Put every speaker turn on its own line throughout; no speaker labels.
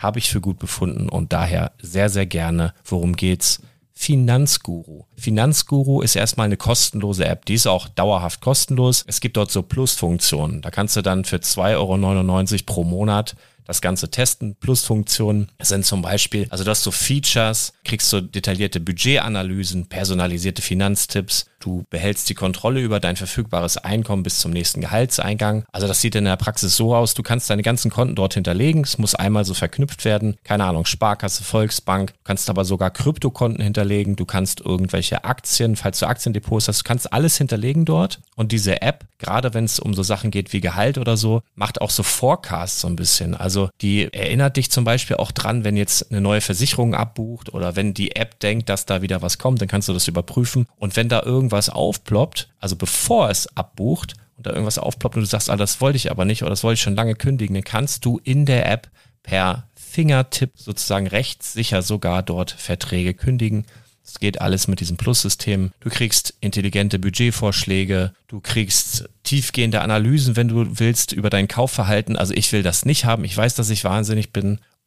habe ich für gut befunden und daher sehr, sehr gerne. Worum geht's? Finanzguru. Finanzguru ist erstmal eine kostenlose App. Die ist auch dauerhaft kostenlos. Es gibt dort so Plusfunktionen. Da kannst du dann für 2,99 Euro pro Monat das Ganze testen. Plusfunktionen sind zum Beispiel, also du hast so Features, kriegst so detaillierte Budgetanalysen, personalisierte Finanztipps, du behältst die Kontrolle über dein verfügbares Einkommen bis zum nächsten Gehaltseingang. Also das sieht in der Praxis so aus, du kannst deine ganzen Konten dort hinterlegen, es muss einmal so verknüpft werden, keine Ahnung, Sparkasse, Volksbank, du kannst aber sogar Kryptokonten hinterlegen, du kannst irgendwelche Aktien, falls du Aktiendepots hast, du kannst alles hinterlegen dort und diese App, gerade wenn es um so Sachen geht wie Gehalt oder so, macht auch so Forecasts so ein bisschen. Also die erinnert dich zum Beispiel auch dran, wenn jetzt eine neue Versicherung abbucht oder wenn die App denkt, dass da wieder was kommt, dann kannst du das überprüfen und wenn da irgendwas irgendwas aufploppt, also bevor es abbucht und da irgendwas aufploppt und du sagst, ah, das wollte ich aber nicht oder das wollte ich schon lange kündigen, dann kannst du in der App per Fingertipp sozusagen rechtssicher sogar dort Verträge kündigen. Es geht alles mit diesem Plus-System. Du kriegst intelligente Budgetvorschläge, du kriegst tiefgehende Analysen, wenn du willst, über dein Kaufverhalten. Also ich will das nicht haben. Ich weiß, dass ich wahnsinnig bin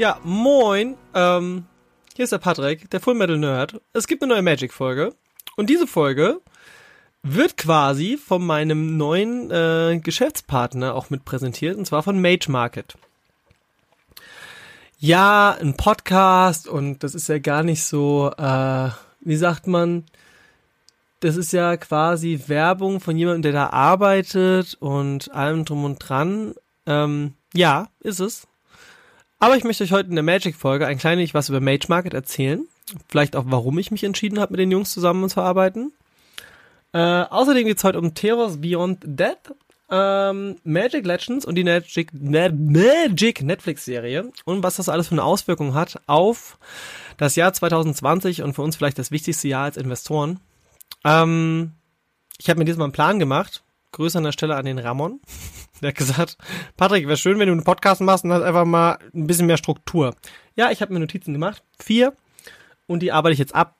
Ja, moin. Ähm, hier ist der Patrick, der Full Metal Nerd. Es gibt eine neue Magic-Folge. Und diese Folge wird quasi von meinem neuen äh, Geschäftspartner auch mit präsentiert, und zwar von Mage Market. Ja, ein Podcast und das ist ja gar nicht so, äh, wie sagt man, das ist ja quasi Werbung von jemandem, der da arbeitet und allem drum und dran. Ähm, ja, ist es. Aber ich möchte euch heute in der Magic-Folge ein kleines was über Mage Market erzählen. Vielleicht auch, warum ich mich entschieden habe, mit den Jungs zusammen zu arbeiten. Äh, außerdem geht es heute um Terrors Beyond Death, ähm, Magic Legends und die Magic, Magic Netflix-Serie und was das alles für eine Auswirkung hat auf das Jahr 2020 und für uns vielleicht das wichtigste Jahr als Investoren. Ähm, ich habe mir diesmal einen Plan gemacht. Grüße an der Stelle an den Ramon. Der hat gesagt, Patrick, wäre schön, wenn du einen Podcast machst und hast einfach mal ein bisschen mehr Struktur. Ja, ich habe mir Notizen gemacht. Vier. Und die arbeite ich jetzt ab.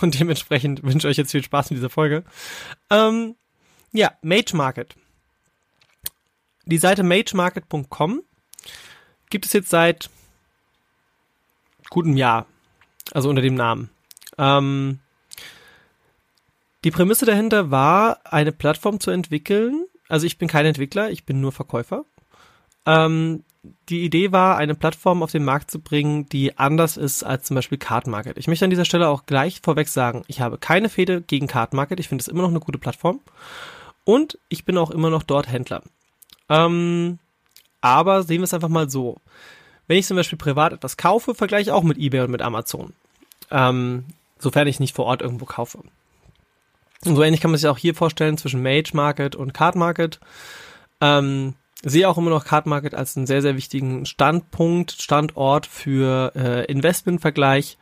Und dementsprechend wünsche ich euch jetzt viel Spaß mit dieser Folge. Ähm, ja, Mage Market. Die Seite magemarket.com gibt es jetzt seit gutem Jahr. Also unter dem Namen. Ähm, die Prämisse dahinter war, eine Plattform zu entwickeln, also ich bin kein Entwickler, ich bin nur Verkäufer, ähm, die Idee war, eine Plattform auf den Markt zu bringen, die anders ist als zum Beispiel Card Market. Ich möchte an dieser Stelle auch gleich vorweg sagen, ich habe keine Fehde gegen Card Market. Ich finde es immer noch eine gute Plattform. Und ich bin auch immer noch dort Händler. Ähm, aber sehen wir es einfach mal so. Wenn ich zum Beispiel privat etwas kaufe, vergleiche ich auch mit eBay und mit Amazon. Ähm, sofern ich nicht vor Ort irgendwo kaufe. Und so ähnlich kann man sich auch hier vorstellen zwischen Mage Market und Card Market. Ähm, sehe auch immer noch Card Market als einen sehr, sehr wichtigen Standpunkt, Standort für äh, Investmentvergleich.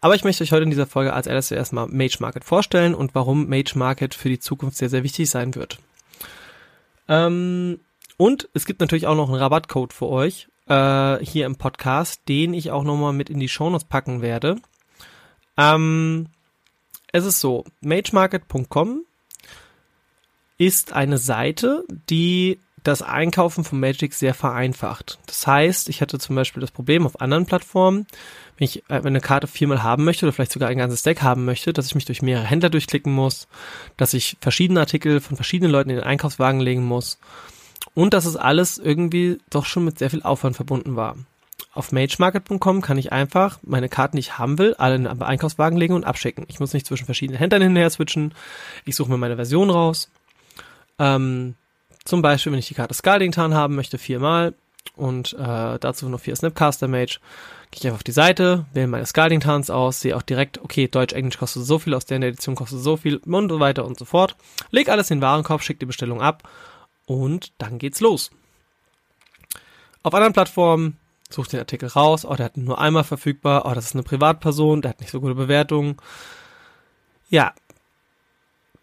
Aber ich möchte euch heute in dieser Folge als erstes erstmal Mage Market vorstellen und warum Mage Market für die Zukunft sehr, sehr wichtig sein wird. Ähm, und es gibt natürlich auch noch einen Rabattcode für euch äh, hier im Podcast, den ich auch nochmal mit in die Shownotes packen werde. Ähm, es ist so, magemarket.com ist eine Seite, die das Einkaufen von Magic sehr vereinfacht. Das heißt, ich hatte zum Beispiel das Problem auf anderen Plattformen, wenn ich äh, eine Karte viermal haben möchte oder vielleicht sogar ein ganzes Deck haben möchte, dass ich mich durch mehrere Händler durchklicken muss, dass ich verschiedene Artikel von verschiedenen Leuten in den Einkaufswagen legen muss und dass es alles irgendwie doch schon mit sehr viel Aufwand verbunden war. Auf magemarket.com kann ich einfach meine Karten, die ich haben will, alle in den Einkaufswagen legen und abschicken. Ich muss nicht zwischen verschiedenen Händlern hinterher switchen. Ich suche mir meine Version raus. Ähm, zum Beispiel, wenn ich die Karte Scalding Tarn haben möchte, viermal und äh, dazu noch vier Snapcaster Mage, gehe ich einfach auf die Seite, wähle meine Scalding Tarns aus, sehe auch direkt, okay, Deutsch, Englisch kostet so viel, aus der Edition kostet so viel und so weiter und so fort. Leg alles in den Warenkorb, schick die Bestellung ab und dann geht's los. Auf anderen Plattformen sucht den Artikel raus, oh, der hat nur einmal verfügbar, oh, das ist eine Privatperson, der hat nicht so gute Bewertungen. Ja,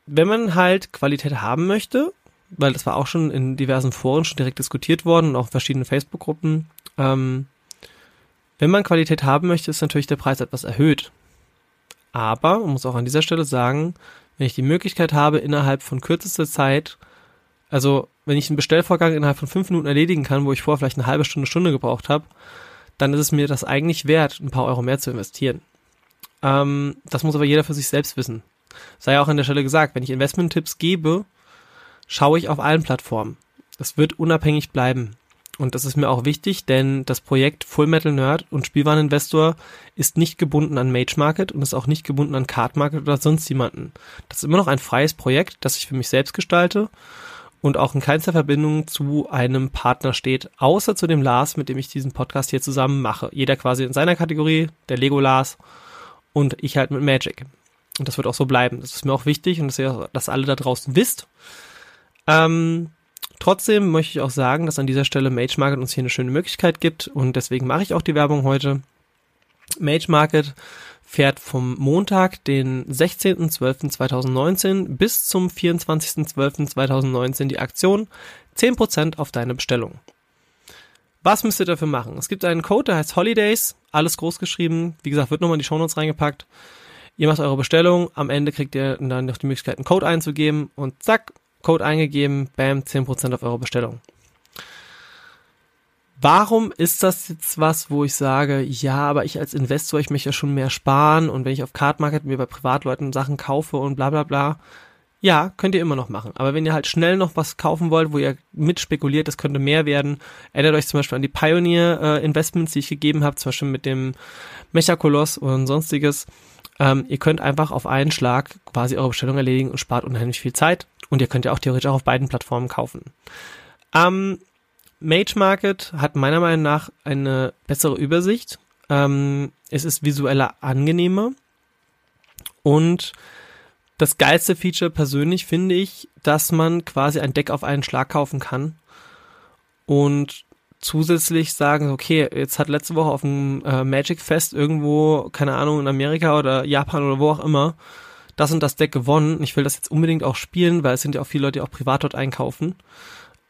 wenn man halt Qualität haben möchte, weil das war auch schon in diversen Foren schon direkt diskutiert worden und auch in verschiedenen Facebook-Gruppen. Ähm, wenn man Qualität haben möchte, ist natürlich der Preis etwas erhöht. Aber man muss auch an dieser Stelle sagen, wenn ich die Möglichkeit habe, innerhalb von kürzester Zeit, also wenn ich einen Bestellvorgang innerhalb von fünf Minuten erledigen kann, wo ich vorher vielleicht eine halbe Stunde, Stunde gebraucht habe, dann ist es mir das eigentlich wert, ein paar Euro mehr zu investieren. Ähm, das muss aber jeder für sich selbst wissen. Sei auch an der Stelle gesagt, wenn ich Investment-Tipps gebe, schaue ich auf allen Plattformen. Das wird unabhängig bleiben. Und das ist mir auch wichtig, denn das Projekt Full Metal Nerd und Spielwareninvestor ist nicht gebunden an Mage Market und ist auch nicht gebunden an Card Market oder sonst jemanden. Das ist immer noch ein freies Projekt, das ich für mich selbst gestalte und auch in keinster Verbindung zu einem Partner steht, außer zu dem Lars, mit dem ich diesen Podcast hier zusammen mache. Jeder quasi in seiner Kategorie, der Lego Lars und ich halt mit Magic. Und das wird auch so bleiben. Das ist mir auch wichtig und dass ihr das alle da draußen wisst. Ähm, trotzdem möchte ich auch sagen, dass an dieser Stelle Mage Market uns hier eine schöne Möglichkeit gibt und deswegen mache ich auch die Werbung heute. Mage Market fährt vom Montag, den 16.12.2019 bis zum 24.12.2019 die Aktion 10% auf deine Bestellung. Was müsst ihr dafür machen? Es gibt einen Code, der heißt Holidays, alles groß geschrieben. Wie gesagt, wird nochmal in die Shownotes reingepackt. Ihr macht eure Bestellung, am Ende kriegt ihr dann noch die Möglichkeit, einen Code einzugeben und zack, Code eingegeben, bam, 10% auf eure Bestellung. Warum ist das jetzt was, wo ich sage, ja, aber ich als Investor, ich möchte ja schon mehr sparen und wenn ich auf Card Market mir bei Privatleuten Sachen kaufe und bla bla bla, ja, könnt ihr immer noch machen. Aber wenn ihr halt schnell noch was kaufen wollt, wo ihr mit spekuliert, das könnte mehr werden, erinnert euch zum Beispiel an die Pioneer äh, Investments, die ich gegeben habe, zum Beispiel mit dem Mechakoloss und sonstiges. Ähm, ihr könnt einfach auf einen Schlag quasi eure Bestellung erledigen und spart unheimlich viel Zeit. Und ihr könnt ja auch theoretisch auch auf beiden Plattformen kaufen. Ähm, Mage Market hat meiner Meinung nach eine bessere Übersicht. Ähm, es ist visueller angenehmer. Und das geilste Feature persönlich finde ich, dass man quasi ein Deck auf einen Schlag kaufen kann. Und zusätzlich sagen, okay, jetzt hat letzte Woche auf dem äh, Magic Fest irgendwo, keine Ahnung, in Amerika oder Japan oder wo auch immer, das und das Deck gewonnen. Ich will das jetzt unbedingt auch spielen, weil es sind ja auch viele Leute, die auch privat dort einkaufen.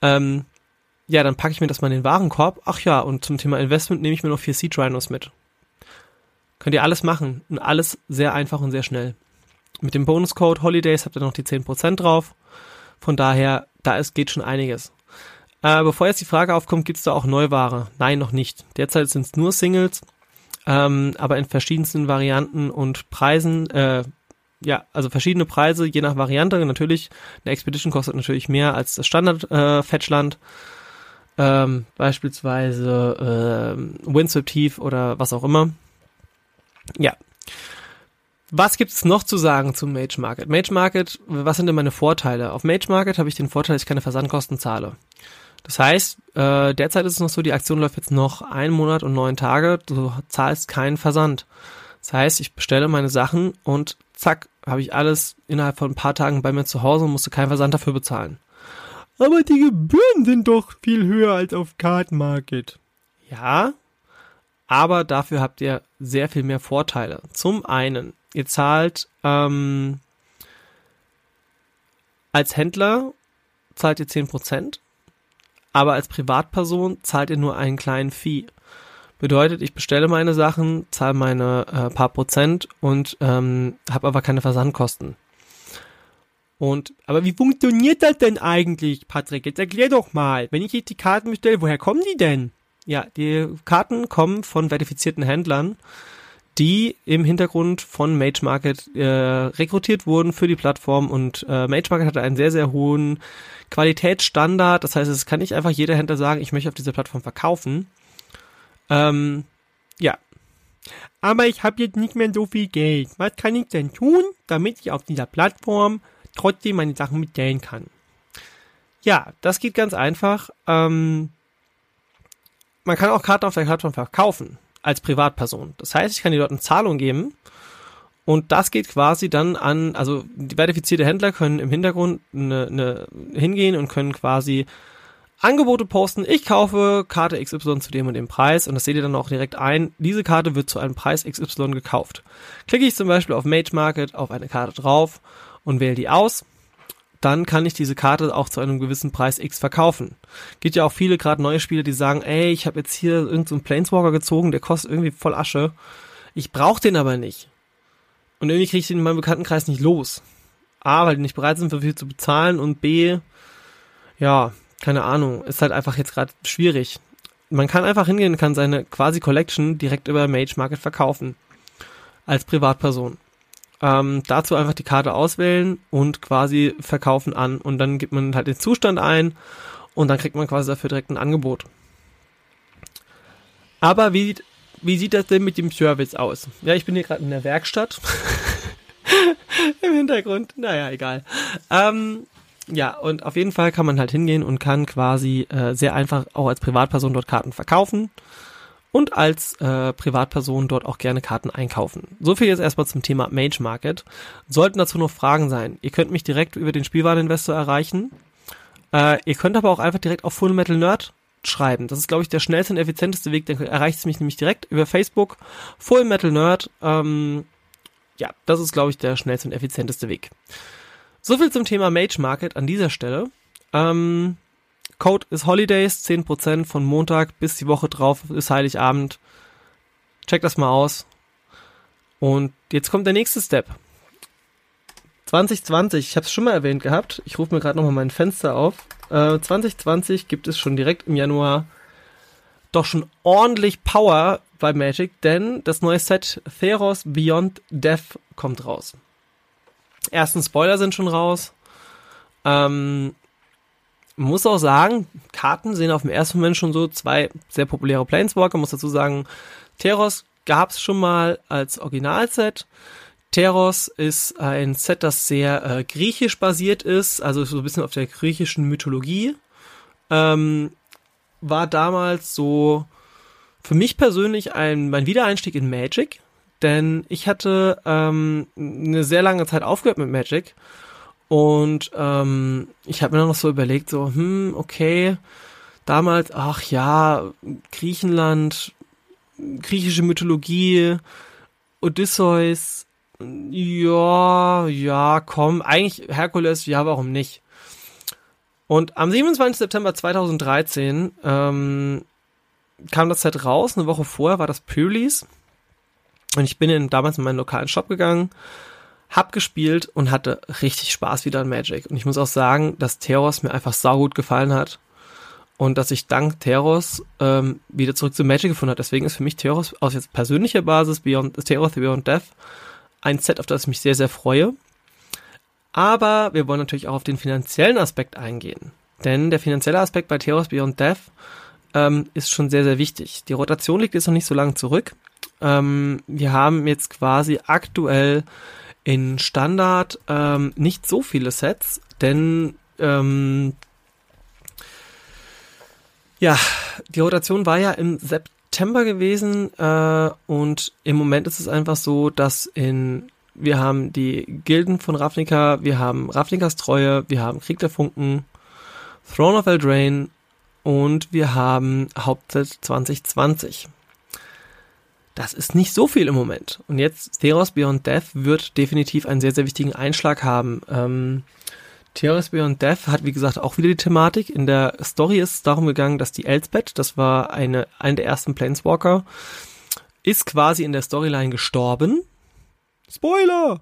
Ähm, ja, dann packe ich mir das mal in den Warenkorb. Ach ja, und zum Thema Investment nehme ich mir noch vier Seed Rhinos mit. Könnt ihr alles machen und alles sehr einfach und sehr schnell. Mit dem Bonuscode Holidays habt ihr noch die 10% drauf. Von daher, da ist, geht schon einiges. Äh, bevor jetzt die Frage aufkommt, gibt's da auch Neuware? Nein, noch nicht. Derzeit sind es nur Singles, ähm, aber in verschiedensten Varianten und Preisen, äh, ja, also verschiedene Preise, je nach Variante. Natürlich, eine Expedition kostet natürlich mehr als das Standard äh. Ähm, beispielsweise ähm, Windswept Tief oder was auch immer. Ja. Was gibt's noch zu sagen zum Mage Market? Mage Market, was sind denn meine Vorteile? Auf Mage Market habe ich den Vorteil, dass ich keine Versandkosten zahle. Das heißt, äh, derzeit ist es noch so, die Aktion läuft jetzt noch einen Monat und neun Tage, du zahlst keinen Versand. Das heißt, ich bestelle meine Sachen und zack, habe ich alles innerhalb von ein paar Tagen bei mir zu Hause und musste keinen Versand dafür bezahlen. Aber die Gebühren sind doch viel höher als auf Card Market. Ja, aber dafür habt ihr sehr viel mehr Vorteile. Zum einen, ihr zahlt ähm, als Händler zahlt ihr 10%, aber als Privatperson zahlt ihr nur einen kleinen Fee. Bedeutet, ich bestelle meine Sachen, zahle meine äh, paar Prozent und ähm, habe aber keine Versandkosten. Und, aber wie funktioniert das denn eigentlich, Patrick? Jetzt erklär doch mal. Wenn ich jetzt die Karten bestelle, woher kommen die denn? Ja, die Karten kommen von verifizierten Händlern, die im Hintergrund von Mage Market äh, rekrutiert wurden für die Plattform und äh, Mage Market hatte einen sehr, sehr hohen Qualitätsstandard. Das heißt, es kann nicht einfach jeder Händler sagen, ich möchte auf dieser Plattform verkaufen. Ähm, ja. Aber ich habe jetzt nicht mehr so viel Geld. Was kann ich denn tun, damit ich auf dieser Plattform trotzdem meine Sachen mitstellen kann? Ja, das geht ganz einfach. Ähm, man kann auch Karten auf der Plattform verkaufen als Privatperson. Das heißt, ich kann die dort eine Zahlung geben und das geht quasi dann an, also die verifizierte Händler können im Hintergrund eine, eine, hingehen und können quasi Angebote posten. Ich kaufe Karte XY zu dem und dem Preis und das seht ihr dann auch direkt ein. Diese Karte wird zu einem Preis XY gekauft. Klicke ich zum Beispiel auf Mage Market auf eine Karte drauf und wähle die aus dann kann ich diese Karte auch zu einem gewissen Preis X verkaufen. Gibt ja auch viele, gerade neue Spieler, die sagen, ey, ich habe jetzt hier irgendeinen so Planeswalker gezogen, der kostet irgendwie voll Asche. Ich brauche den aber nicht. Und irgendwie kriege ich den in meinem Bekanntenkreis nicht los. A, weil die nicht bereit sind, für viel zu bezahlen und B, ja, keine Ahnung, ist halt einfach jetzt gerade schwierig. Man kann einfach hingehen kann seine quasi Collection direkt über Mage Market verkaufen. Als Privatperson. Ähm, dazu einfach die Karte auswählen und quasi verkaufen an. Und dann gibt man halt den Zustand ein und dann kriegt man quasi dafür direkt ein Angebot. Aber wie, wie sieht das denn mit dem Service aus? Ja, ich bin hier gerade in der Werkstatt. Im Hintergrund. Naja, egal. Ähm, ja, und auf jeden Fall kann man halt hingehen und kann quasi äh, sehr einfach auch als Privatperson dort Karten verkaufen und als äh, Privatperson dort auch gerne Karten einkaufen. So viel jetzt erstmal zum Thema Mage Market. Sollten dazu noch Fragen sein, ihr könnt mich direkt über den Spielwareninvestor erreichen. Äh, ihr könnt aber auch einfach direkt auf Full Metal Nerd schreiben. Das ist, glaube ich, der schnellste und effizienteste Weg. Dann erreicht es mich nämlich direkt über Facebook. Full Metal Nerd. Ähm, ja, das ist, glaube ich, der schnellste und effizienteste Weg. So viel zum Thema Mage Market an dieser Stelle. Ähm, Code ist Holidays, 10% von Montag bis die Woche drauf ist Heiligabend. Check das mal aus. Und jetzt kommt der nächste Step. 2020, ich habe es schon mal erwähnt gehabt. Ich rufe mir gerade nochmal mein Fenster auf. Äh, 2020 gibt es schon direkt im Januar doch schon ordentlich Power bei Magic, denn das neue Set Theros Beyond Death kommt raus. Ersten Spoiler sind schon raus. Ähm, muss auch sagen, Karten sehen auf dem ersten Moment schon so zwei sehr populäre Planeswalker. Muss dazu sagen, Teros gab es schon mal als Originalset. Teros ist ein Set, das sehr äh, griechisch basiert ist, also so ein bisschen auf der griechischen Mythologie. Ähm, war damals so für mich persönlich ein mein Wiedereinstieg in Magic, denn ich hatte ähm, eine sehr lange Zeit aufgehört mit Magic und ähm, ich habe mir noch so überlegt, so, hm, okay, damals, ach ja, Griechenland, griechische Mythologie, Odysseus, ja, ja, komm, eigentlich Herkules, ja, warum nicht? Und am 27. September 2013 ähm, kam das Set raus, eine Woche vorher war das Pre-Release. Und ich bin in, damals in meinen lokalen Shop gegangen, hab gespielt und hatte richtig Spaß wieder an Magic. Und ich muss auch sagen, dass Teros mir einfach saugut gefallen hat. Und dass ich dank Teros ähm, wieder zurück zu Magic gefunden habe. Deswegen ist für mich Teros aus jetzt persönlicher Basis Beyond, Teros Beyond Death ein Set, auf das ich mich sehr, sehr freue. Aber wir wollen natürlich auch auf den finanziellen Aspekt eingehen. Denn der finanzielle Aspekt bei Theros Beyond Death ähm, ist schon sehr, sehr wichtig. Die Rotation liegt jetzt noch nicht so lange zurück. Ähm, wir haben jetzt quasi aktuell in Standard ähm, nicht so viele Sets, denn ähm, ja, die Rotation war ja im September gewesen äh, und im Moment ist es einfach so, dass in wir haben die Gilden von Ravnica, wir haben Ravnikas Treue, wir haben Krieg der Funken, Throne of Eldraine und wir haben Hauptset 2020. Das ist nicht so viel im Moment. Und jetzt Theros Beyond Death wird definitiv einen sehr, sehr wichtigen Einschlag haben. Ähm, Theros Beyond Death hat, wie gesagt, auch wieder die Thematik. In der Story ist es darum gegangen, dass die Elsbeth, das war eine, eine der ersten Planeswalker, ist quasi in der Storyline gestorben. Spoiler!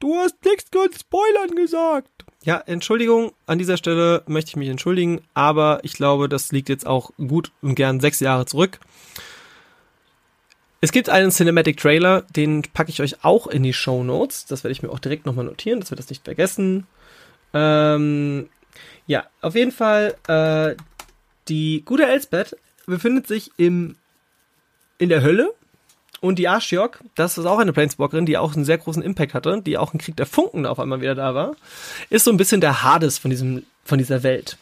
Du hast nichts von Spoilern gesagt. Ja, Entschuldigung, an dieser Stelle möchte ich mich entschuldigen, aber ich glaube, das liegt jetzt auch gut und gern sechs Jahre zurück. Es gibt einen Cinematic Trailer, den packe ich euch auch in die Show Notes. Das werde ich mir auch direkt nochmal notieren, dass wir das nicht vergessen. Ähm, ja, auf jeden Fall, äh, die gute Elsbeth befindet sich im, in der Hölle. Und die Ashiok, das ist auch eine Planeswalkerin, die auch einen sehr großen Impact hatte, die auch im Krieg der Funken auf einmal wieder da war, ist so ein bisschen der Hades von diesem, von dieser Welt.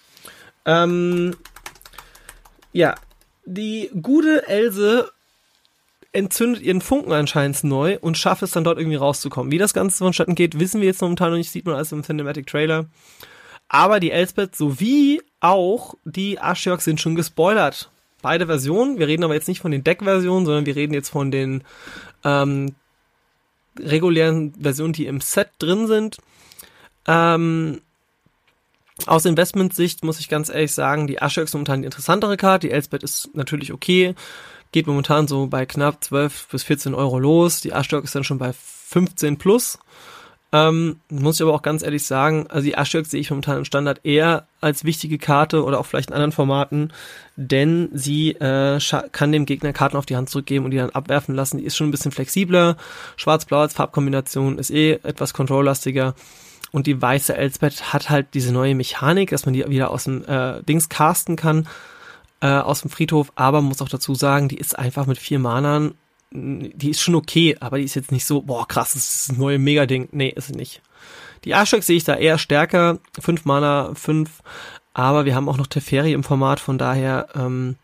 Ähm, ja, die gute Else entzündet ihren Funken anscheinend neu und schafft es dann dort irgendwie rauszukommen. Wie das Ganze vonstatten geht, wissen wir jetzt momentan noch nicht, sieht man alles im Cinematic Trailer. Aber die Elsbeth sowie auch die Ashiok sind schon gespoilert. Beide Versionen. Wir reden aber jetzt nicht von den Deck-Versionen, sondern wir reden jetzt von den ähm, regulären Versionen, die im Set drin sind. Ähm, aus Investmentsicht muss ich ganz ehrlich sagen, die Ashiok ist momentan die interessantere Karte. Die Elsbeth ist natürlich okay geht momentan so bei knapp 12 bis 14 Euro los. Die Ashtok ist dann schon bei 15 plus. Ähm, muss ich aber auch ganz ehrlich sagen, also die Ashtok sehe ich momentan im Standard eher als wichtige Karte oder auch vielleicht in anderen Formaten, denn sie äh, kann dem Gegner Karten auf die Hand zurückgeben und die dann abwerfen lassen. Die ist schon ein bisschen flexibler. Schwarz-Blau als Farbkombination ist eh etwas kontrolllastiger. Und die weiße Elsbeth hat halt diese neue Mechanik, dass man die wieder aus dem äh, Dings casten kann äh, aus dem Friedhof, aber muss auch dazu sagen, die ist einfach mit vier Manern, die ist schon okay, aber die ist jetzt nicht so, boah, krass, das ist ein neues Mega-Ding. Nee, ist nicht. Die Ashok sehe ich da eher stärker, fünf Mana, fünf, aber wir haben auch noch Teferi im Format, von daher, ähm,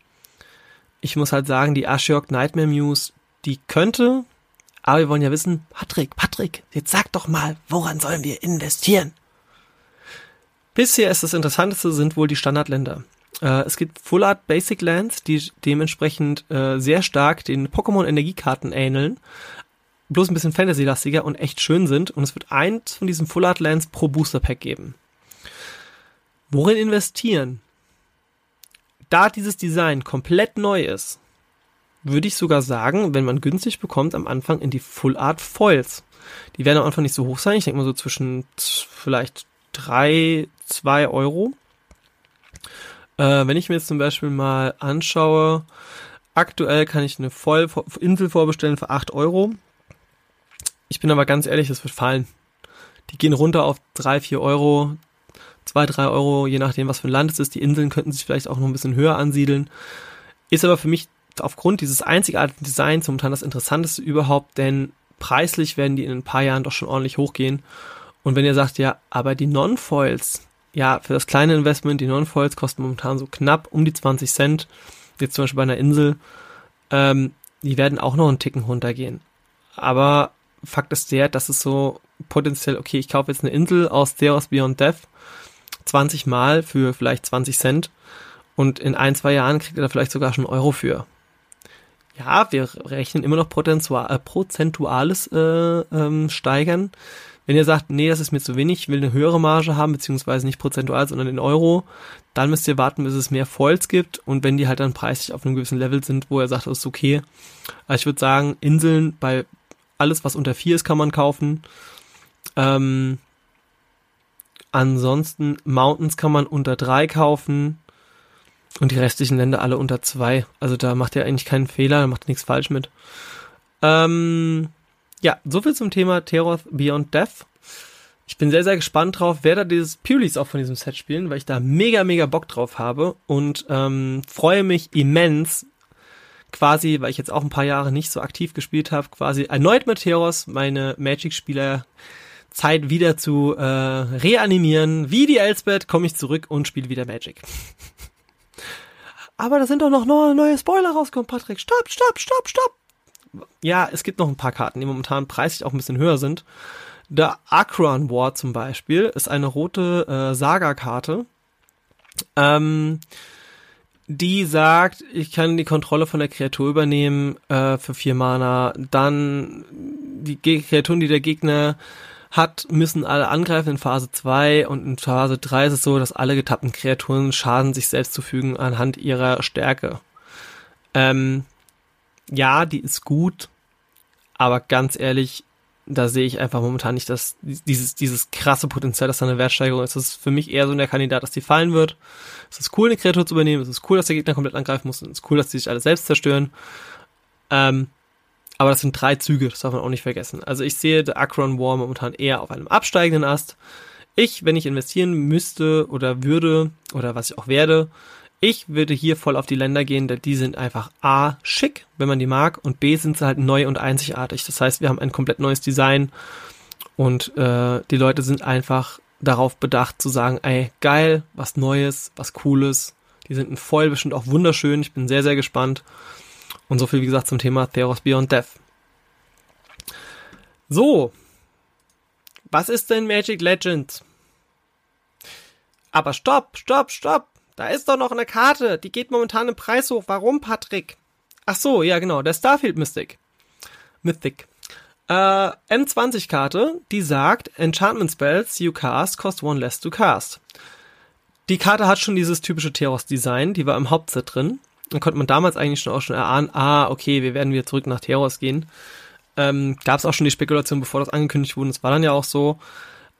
ich muss halt sagen, die Ashok Nightmare Muse, die könnte, aber wir wollen ja wissen, Patrick, Patrick, jetzt sag doch mal, woran sollen wir investieren? Bisher ist das Interessanteste sind wohl die Standardländer. Äh, es gibt Full Art Basic Lands, die dementsprechend äh, sehr stark den Pokémon Energiekarten ähneln, bloß ein bisschen Fantasy-lastiger und echt schön sind. Und es wird eins von diesen Full Art Lands pro Booster Pack geben. Worin investieren? Da dieses Design komplett neu ist, würde ich sogar sagen, wenn man günstig bekommt, am Anfang in die Full Art Foils. Die werden am Anfang nicht so hoch sein. Ich denke mal so zwischen vielleicht drei, zwei Euro. Äh, wenn ich mir jetzt zum Beispiel mal anschaue, aktuell kann ich eine Voll Insel vorbestellen für 8 Euro. Ich bin aber ganz ehrlich, das wird fallen. Die gehen runter auf 3, 4 Euro, 2, 3 Euro, je nachdem, was für ein Land es ist. Die Inseln könnten sich vielleicht auch noch ein bisschen höher ansiedeln. Ist aber für mich aufgrund dieses einzigartigen Designs momentan das Interessanteste überhaupt, denn preislich werden die in ein paar Jahren doch schon ordentlich hochgehen. Und wenn ihr sagt, ja, aber die Non-Foils, ja, für das kleine Investment, die Non-Foils kosten momentan so knapp um die 20 Cent. Jetzt zum Beispiel bei einer Insel. Ähm, die werden auch noch einen Ticken runtergehen. Aber Fakt ist der, dass es so potenziell, okay, ich kaufe jetzt eine Insel aus Theros Beyond Death 20 Mal für vielleicht 20 Cent und in ein, zwei Jahren kriegt ihr da vielleicht sogar schon Euro für. Ja, wir rechnen immer noch äh, prozentuales äh, ähm, Steigern. Wenn ihr sagt, nee, das ist mir zu wenig, ich will eine höhere Marge haben, beziehungsweise nicht prozentual, sondern in Euro, dann müsst ihr warten, bis es mehr Foils gibt und wenn die halt dann preislich auf einem gewissen Level sind, wo ihr sagt, das ist okay. Also ich würde sagen, Inseln bei alles, was unter vier ist, kann man kaufen. Ähm, ansonsten Mountains kann man unter drei kaufen und die restlichen Länder alle unter zwei. Also da macht ihr eigentlich keinen Fehler, da macht ihr nichts falsch mit. Ähm, ja, soviel zum Thema Terror Beyond Death. Ich bin sehr, sehr gespannt drauf, wer da dieses Pulis auch von diesem Set spielen, weil ich da mega, mega Bock drauf habe und ähm, freue mich immens, quasi, weil ich jetzt auch ein paar Jahre nicht so aktiv gespielt habe, quasi erneut mit Heros meine Magic-Spieler Zeit wieder zu äh, reanimieren. Wie die Elsbeth komme ich zurück und spiele wieder Magic. Aber da sind doch noch neue Spoiler rausgekommen, Patrick. Stopp, stopp, stopp, stopp. Ja, es gibt noch ein paar Karten, die momentan preislich auch ein bisschen höher sind. Der Akron War zum Beispiel ist eine rote äh, Saga-Karte. Ähm, die sagt, ich kann die Kontrolle von der Kreatur übernehmen äh, für vier Mana. Dann die Ge Kreaturen, die der Gegner hat, müssen alle angreifen in Phase 2 und in Phase 3 ist es so, dass alle getappten Kreaturen Schaden sich selbst zufügen anhand ihrer Stärke. Ähm, ja, die ist gut, aber ganz ehrlich, da sehe ich einfach momentan nicht das, dieses, dieses krasse Potenzial, dass da eine Wertsteigerung ist. Das ist für mich eher so der Kandidat, dass die fallen wird. Es ist cool, eine Kreatur zu übernehmen. Es ist cool, dass der Gegner komplett angreifen muss. Es ist cool, dass die sich alle selbst zerstören. Ähm, aber das sind drei Züge, das darf man auch nicht vergessen. Also ich sehe The Akron War momentan eher auf einem absteigenden Ast. Ich, wenn ich investieren müsste oder würde, oder was ich auch werde, ich würde hier voll auf die Länder gehen, denn die sind einfach A, schick, wenn man die mag, und B, sind sie halt neu und einzigartig. Das heißt, wir haben ein komplett neues Design und äh, die Leute sind einfach darauf bedacht zu sagen, ey, geil, was Neues, was Cooles. Die sind in voll bestimmt auch wunderschön. Ich bin sehr, sehr gespannt. Und so viel, wie gesagt, zum Thema Theros Beyond Death. So. Was ist denn Magic Legends? Aber stopp, stopp, stopp. Da ist doch noch eine Karte. Die geht momentan im Preis hoch. Warum, Patrick? Ach so, ja genau. Der Starfield Mystic. Mythic. Äh, M20-Karte, die sagt, Enchantment Spells you cast cost one less to cast. Die Karte hat schon dieses typische Theros-Design, die war im Hauptset drin. Dann konnte man damals eigentlich schon auch schon erahnen, ah, okay, wir werden wieder zurück nach Theros gehen. Ähm, Gab es auch schon die Spekulation, bevor das angekündigt wurde, das war dann ja auch so.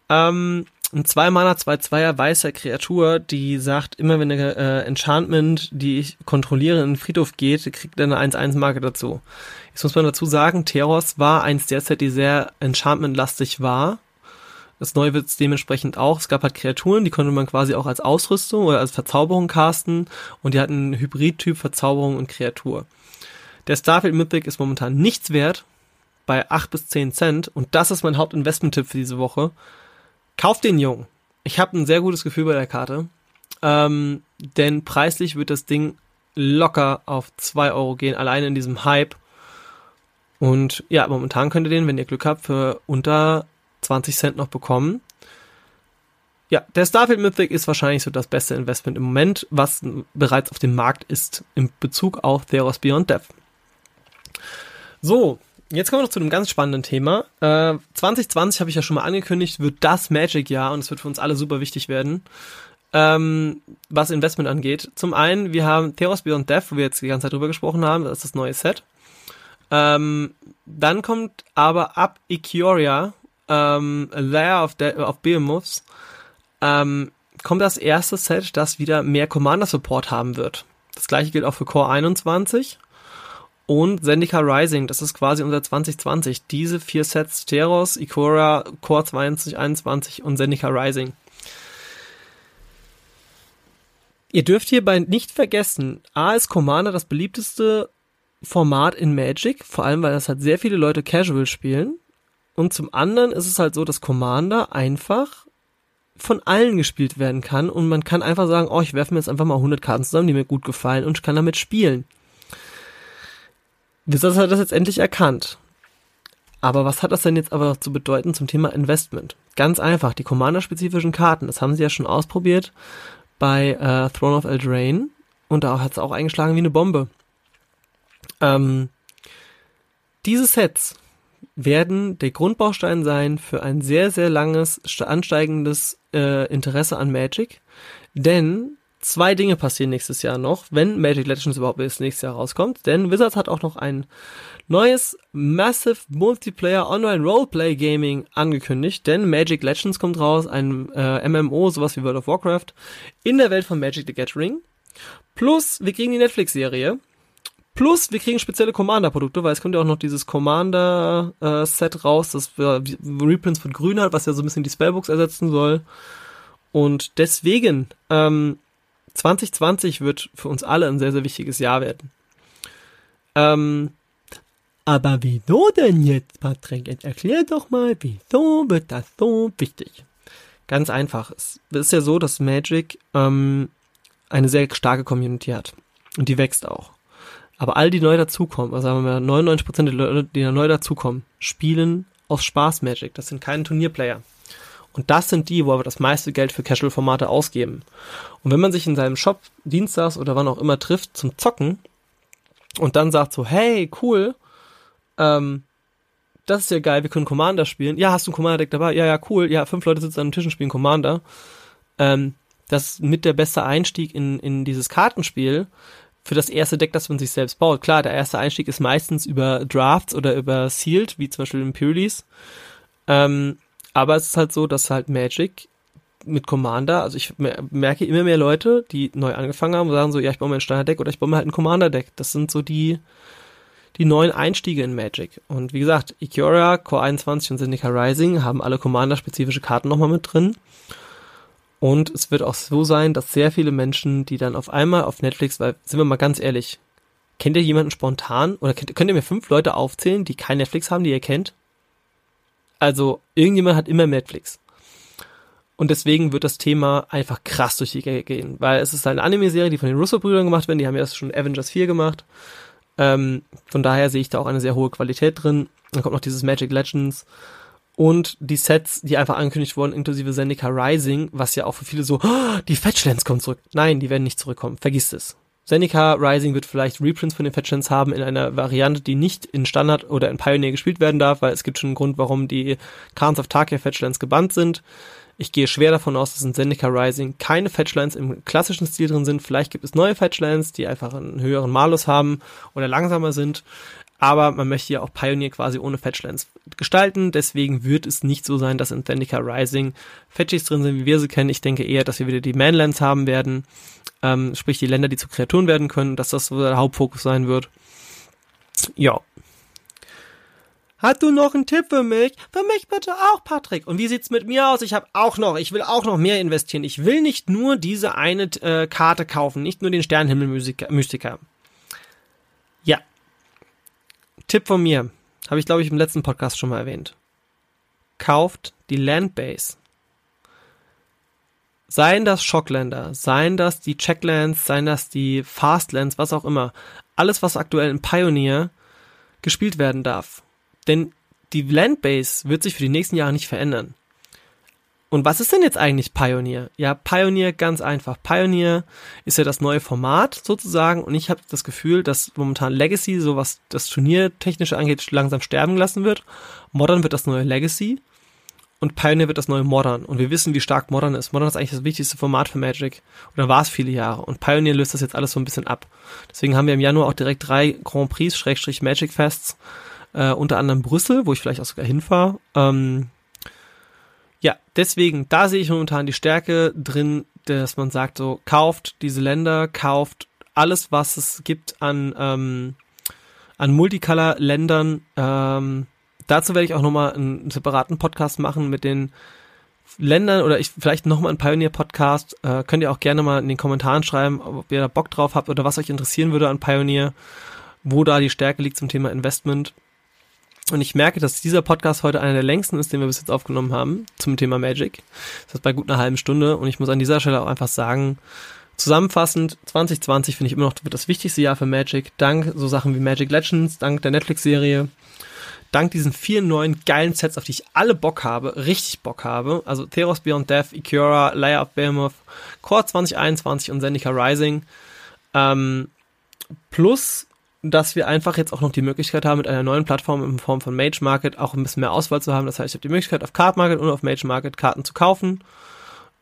Ähm, ein 2 Mana 2-2er weißer Kreatur, die sagt, immer wenn eine äh, Enchantment, die ich kontrolliere, in den Friedhof geht, kriegt er eine 1-1-Marke dazu. Jetzt muss man dazu sagen, Theros war eins der Set, die sehr Enchantment-lastig war. Das neue wird es dementsprechend auch. Es gab halt Kreaturen, die konnte man quasi auch als Ausrüstung oder als Verzauberung casten und die hatten einen Hybrid-Typ Verzauberung und Kreatur. Der Starfield Mythic ist momentan nichts wert, bei 8 bis 10 Cent und das ist mein Hauptinvestment-Tipp für diese Woche. Kauft den Jungen. Ich habe ein sehr gutes Gefühl bei der Karte, ähm, denn preislich wird das Ding locker auf 2 Euro gehen, alleine in diesem Hype. Und ja, momentan könnt ihr den, wenn ihr Glück habt, für unter 20 Cent noch bekommen. Ja, der Starfield Mythic ist wahrscheinlich so das beste Investment im Moment, was bereits auf dem Markt ist in Bezug auf Theros Beyond Death. So, jetzt kommen wir noch zu einem ganz spannenden Thema. Äh, 2020 habe ich ja schon mal angekündigt, wird das Magic-Jahr und es wird für uns alle super wichtig werden, ähm, was Investment angeht. Zum einen, wir haben Theros Beyond Death, wo wir jetzt die ganze Zeit drüber gesprochen haben, das ist das neue Set. Ähm, dann kommt aber ab Ikoria ähm, Layer of, De of Behemoths ähm, kommt das erste Set, das wieder mehr Commander-Support haben wird. Das gleiche gilt auch für Core 21 und Zendika Rising, das ist quasi unser 2020. Diese vier Sets, Teros, Ikora, Core 2021 und Zendika Rising. Ihr dürft hierbei nicht vergessen, A ist Commander das beliebteste Format in Magic, vor allem weil das halt sehr viele Leute casual spielen. Und zum anderen ist es halt so, dass Commander einfach von allen gespielt werden kann und man kann einfach sagen, oh, ich werfe mir jetzt einfach mal 100 Karten zusammen, die mir gut gefallen und ich kann damit spielen. Wizards hat das jetzt endlich erkannt. Aber was hat das denn jetzt aber zu bedeuten zum Thema Investment? Ganz einfach, die Commander-spezifischen Karten, das haben sie ja schon ausprobiert bei äh, Throne of Eldraine und da hat es auch eingeschlagen wie eine Bombe. Ähm, diese Sets werden der Grundbaustein sein für ein sehr, sehr langes, ansteigendes äh, Interesse an Magic. Denn zwei Dinge passieren nächstes Jahr noch, wenn Magic Legends überhaupt bis nächstes Jahr rauskommt. Denn Wizards hat auch noch ein neues Massive Multiplayer Online Roleplay Gaming angekündigt. Denn Magic Legends kommt raus, ein äh, MMO, sowas wie World of Warcraft, in der Welt von Magic the Gathering. Plus, wir kriegen die Netflix-Serie Plus, wir kriegen spezielle Commander-Produkte, weil es kommt ja auch noch dieses Commander-Set raus, das Reprints von Grün hat, was ja so ein bisschen die Spellbooks ersetzen soll. Und deswegen, ähm, 2020 wird für uns alle ein sehr, sehr wichtiges Jahr werden. Ähm, aber wieso denn jetzt, Patrick? Erklär doch mal, wieso wird das so wichtig? Ganz einfach. Es ist ja so, dass Magic ähm, eine sehr starke Community hat. Und die wächst auch. Aber all die neu dazukommen, also sagen wir mal 99% der Leute, die da neu dazukommen, spielen aus Spaß Magic. Das sind keine Turnierplayer. Und das sind die, wo wir das meiste Geld für Casual-Formate ausgeben. Und wenn man sich in seinem Shop dienstags oder wann auch immer trifft zum Zocken und dann sagt so, hey, cool, ähm, das ist ja geil, wir können Commander spielen. Ja, hast du ein Commander-Deck dabei? Ja, ja, cool. Ja, fünf Leute sitzen an einem Tisch und spielen Commander. Ähm, das ist mit der beste Einstieg in, in dieses Kartenspiel für das erste Deck, das man sich selbst baut. Klar, der erste Einstieg ist meistens über Drafts oder über Sealed, wie zum Beispiel Imperials. Ähm, aber es ist halt so, dass halt Magic mit Commander, also ich merke immer mehr Leute, die neu angefangen haben sagen so, ja, ich baue mir ein Standard-Deck oder ich baue mir halt ein Commander-Deck. Das sind so die, die neuen Einstiege in Magic. Und wie gesagt, Ikora, Core 21 und Zendika Rising haben alle Commander-spezifische Karten nochmal mit drin. Und es wird auch so sein, dass sehr viele Menschen, die dann auf einmal auf Netflix, weil, sind wir mal ganz ehrlich, kennt ihr jemanden spontan oder könnt, könnt ihr mir fünf Leute aufzählen, die kein Netflix haben, die ihr kennt? Also, irgendjemand hat immer Netflix. Und deswegen wird das Thema einfach krass durch die Gänge gehen, weil es ist eine Anime-Serie, die von den Russo-Brüdern gemacht wird, die haben ja schon Avengers 4 gemacht. Ähm, von daher sehe ich da auch eine sehr hohe Qualität drin. Dann kommt noch dieses Magic Legends und die Sets, die einfach angekündigt wurden, inklusive Zendika Rising, was ja auch für viele so, oh, die Fetchlands kommen zurück. Nein, die werden nicht zurückkommen. Vergiss es. Zendika Rising wird vielleicht Reprints von den Fetchlands haben in einer Variante, die nicht in Standard oder in Pioneer gespielt werden darf, weil es gibt schon einen Grund, warum die Khans of Tarkir Fetchlands gebannt sind. Ich gehe schwer davon aus, dass in Zendika Rising keine Fetchlands im klassischen Stil drin sind. Vielleicht gibt es neue Fetchlands, die einfach einen höheren Malus haben oder langsamer sind. Aber man möchte ja auch Pioneer quasi ohne Fetchlands gestalten. Deswegen wird es nicht so sein, dass in Zendika Rising Fetchies drin sind, wie wir sie kennen. Ich denke eher, dass wir wieder die Manlands haben werden. Ähm, sprich die Länder, die zu Kreaturen werden können, dass das so der Hauptfokus sein wird. Ja, Hast du noch einen Tipp für mich? Für mich bitte auch, Patrick. Und wie sieht's mit mir aus? Ich habe auch noch, ich will auch noch mehr investieren. Ich will nicht nur diese eine äh, Karte kaufen, nicht nur den Sternenhimmel-Mystiker. Tipp von mir. Habe ich, glaube ich, im letzten Podcast schon mal erwähnt. Kauft die Landbase. Seien das Schockländer, seien das die Checklands, seien das die Fastlands, was auch immer. Alles, was aktuell in Pioneer gespielt werden darf denn die Landbase wird sich für die nächsten Jahre nicht verändern. Und was ist denn jetzt eigentlich Pioneer? Ja, Pioneer ganz einfach. Pioneer ist ja das neue Format sozusagen und ich habe das Gefühl, dass momentan Legacy, so was das Turniertechnische angeht, langsam sterben gelassen wird. Modern wird das neue Legacy und Pioneer wird das neue Modern. Und wir wissen, wie stark Modern ist. Modern ist eigentlich das wichtigste Format für Magic. Oder war es viele Jahre. Und Pioneer löst das jetzt alles so ein bisschen ab. Deswegen haben wir im Januar auch direkt drei Grand Prix, Magic Fests äh, unter anderem Brüssel, wo ich vielleicht auch sogar hinfahre. Ähm, ja, deswegen, da sehe ich momentan die Stärke drin, dass man sagt, so, kauft diese Länder, kauft alles, was es gibt an, ähm, an Multicolor-Ländern. Ähm, dazu werde ich auch nochmal einen separaten Podcast machen mit den Ländern oder ich vielleicht nochmal einen Pioneer-Podcast. Äh, könnt ihr auch gerne mal in den Kommentaren schreiben, ob ihr da Bock drauf habt oder was euch interessieren würde an Pioneer, wo da die Stärke liegt zum Thema Investment. Und ich merke, dass dieser Podcast heute einer der längsten ist, den wir bis jetzt aufgenommen haben zum Thema Magic. Das ist bei gut einer halben Stunde. Und ich muss an dieser Stelle auch einfach sagen, zusammenfassend, 2020 finde ich immer noch das wichtigste Jahr für Magic. Dank so Sachen wie Magic Legends, dank der Netflix-Serie, dank diesen vielen neuen geilen Sets, auf die ich alle Bock habe, richtig Bock habe. Also Theros Beyond Death, Ikora, Layer of Behemoth, Core 2021 und Zendika Rising. Ähm, plus dass wir einfach jetzt auch noch die Möglichkeit haben, mit einer neuen Plattform in Form von Mage Market auch ein bisschen mehr Auswahl zu haben. Das heißt, ich habe die Möglichkeit, auf Card Market und auf Mage Market Karten zu kaufen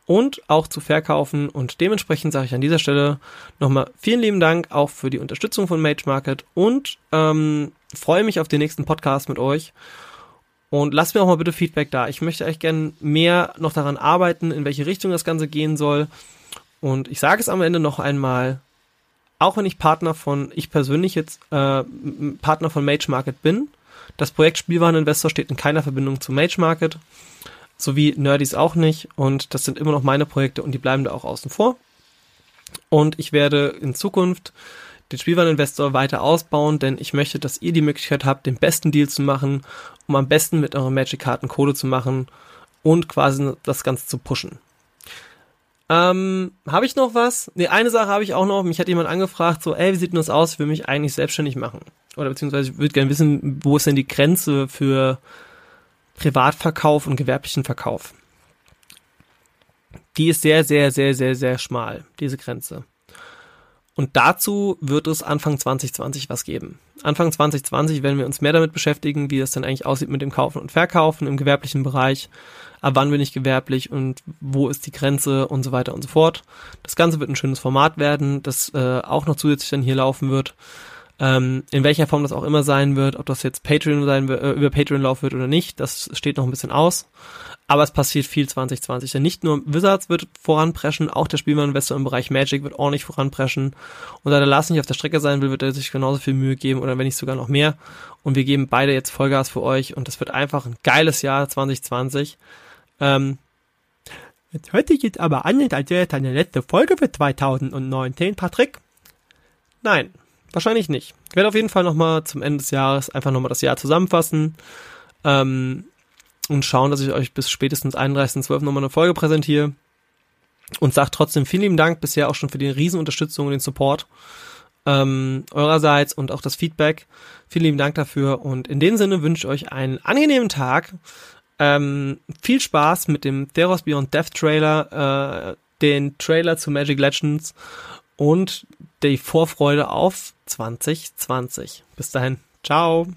und auch zu verkaufen. Und dementsprechend sage ich an dieser Stelle nochmal vielen lieben Dank auch für die Unterstützung von Mage Market und ähm, freue mich auf den nächsten Podcast mit euch. Und lasst mir auch mal bitte Feedback da. Ich möchte eigentlich gerne mehr noch daran arbeiten, in welche Richtung das Ganze gehen soll. Und ich sage es am Ende noch einmal, auch wenn ich Partner von, ich persönlich jetzt äh, Partner von Mage Market bin, das Projekt Spielwareninvestor steht in keiner Verbindung zu Mage Market, sowie Nerdys auch nicht und das sind immer noch meine Projekte und die bleiben da auch außen vor. Und ich werde in Zukunft den Spielwareninvestor weiter ausbauen, denn ich möchte, dass ihr die Möglichkeit habt, den besten Deal zu machen, um am besten mit euren Magic-Karten Kohle zu machen und quasi das Ganze zu pushen. Ähm, habe ich noch was? Ne, eine Sache habe ich auch noch. Mich hat jemand angefragt, so, ey, wie sieht denn das aus? Ich will mich eigentlich selbstständig machen. Oder beziehungsweise ich würde gerne wissen, wo ist denn die Grenze für Privatverkauf und gewerblichen Verkauf? Die ist sehr, sehr, sehr, sehr, sehr schmal, diese Grenze. Und dazu wird es Anfang 2020 was geben. Anfang 2020 werden wir uns mehr damit beschäftigen, wie das dann eigentlich aussieht mit dem Kaufen und Verkaufen im gewerblichen Bereich. Ab wann bin ich gewerblich und wo ist die Grenze und so weiter und so fort. Das Ganze wird ein schönes Format werden, das äh, auch noch zusätzlich dann hier laufen wird. Ähm, in welcher Form das auch immer sein wird, ob das jetzt Patreon sein wird, äh, über Patreon laufen wird oder nicht, das steht noch ein bisschen aus. Aber es passiert viel 2020. Denn nicht nur Wizards wird voranpreschen, auch der Spielmann-Investor im Bereich Magic wird ordentlich voranpreschen. Und da der Lars nicht auf der Strecke sein will, wird er sich genauso viel Mühe geben oder wenn nicht sogar noch mehr. Und wir geben beide jetzt Vollgas für euch und das wird einfach ein geiles Jahr 2020. Ähm, Jetzt hört sich jetzt aber an, als wäre deine letzte Folge für 2019, Patrick. Nein, wahrscheinlich nicht. Ich werde auf jeden Fall nochmal zum Ende des Jahres einfach nochmal das Jahr zusammenfassen. Ähm, und schauen, dass ich euch bis spätestens 31.12. nochmal eine Folge präsentiere. Und sagt trotzdem vielen lieben Dank bisher auch schon für die Riesenunterstützung und den Support ähm, eurerseits und auch das Feedback. Vielen lieben Dank dafür. Und in dem Sinne wünsche ich euch einen angenehmen Tag. Ähm, viel Spaß mit dem Theros Beyond Death Trailer, äh, den Trailer zu Magic Legends und die Vorfreude auf 2020. Bis dahin. Ciao.